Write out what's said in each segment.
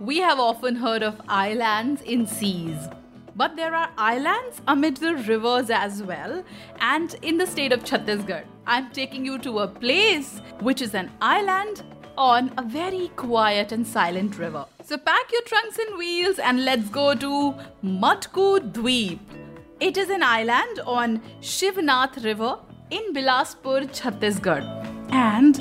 We have often heard of islands in seas. But there are islands amid the rivers as well. And in the state of Chhattisgarh, I'm taking you to a place which is an island on a very quiet and silent river. So pack your trunks and wheels and let's go to Madku Dweep. It is an island on Shivnath River in Bilaspur, Chhattisgarh. And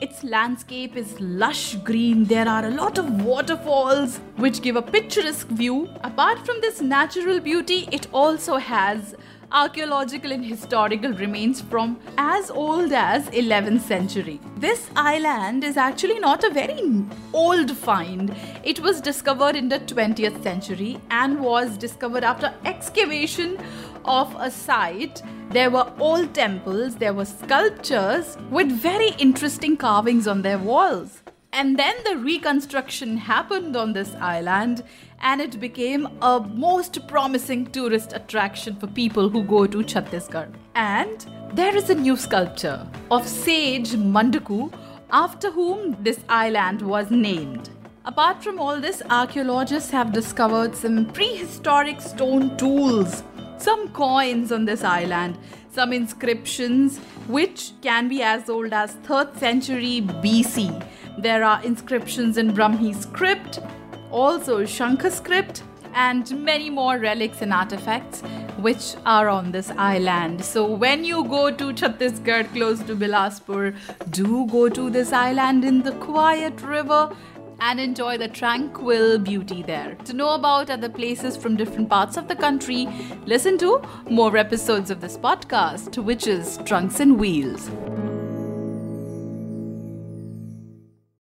its landscape is lush green. There are a lot of waterfalls which give a picturesque view. Apart from this natural beauty, it also has archaeological and historical remains from as old as 11th century. This island is actually not a very old find. It was discovered in the 20th century and was discovered after excavation of a site. There were old temples, there were sculptures with very interesting carvings on their walls. And then the reconstruction happened on this island, and it became a most promising tourist attraction for people who go to Chhattisgarh. And there is a new sculpture of sage Mandaku, after whom this island was named. Apart from all this, archaeologists have discovered some prehistoric stone tools, some coins on this island, some inscriptions which can be as old as 3rd century BC. There are inscriptions in Brahmi script, also Shankha script, and many more relics and artifacts which are on this island. So when you go to Chhattisgarh close to Bilaspur, do go to this island in the quiet river and enjoy the tranquil beauty there. To know about other places from different parts of the country, listen to more episodes of this podcast, which is Trunks and Wheels.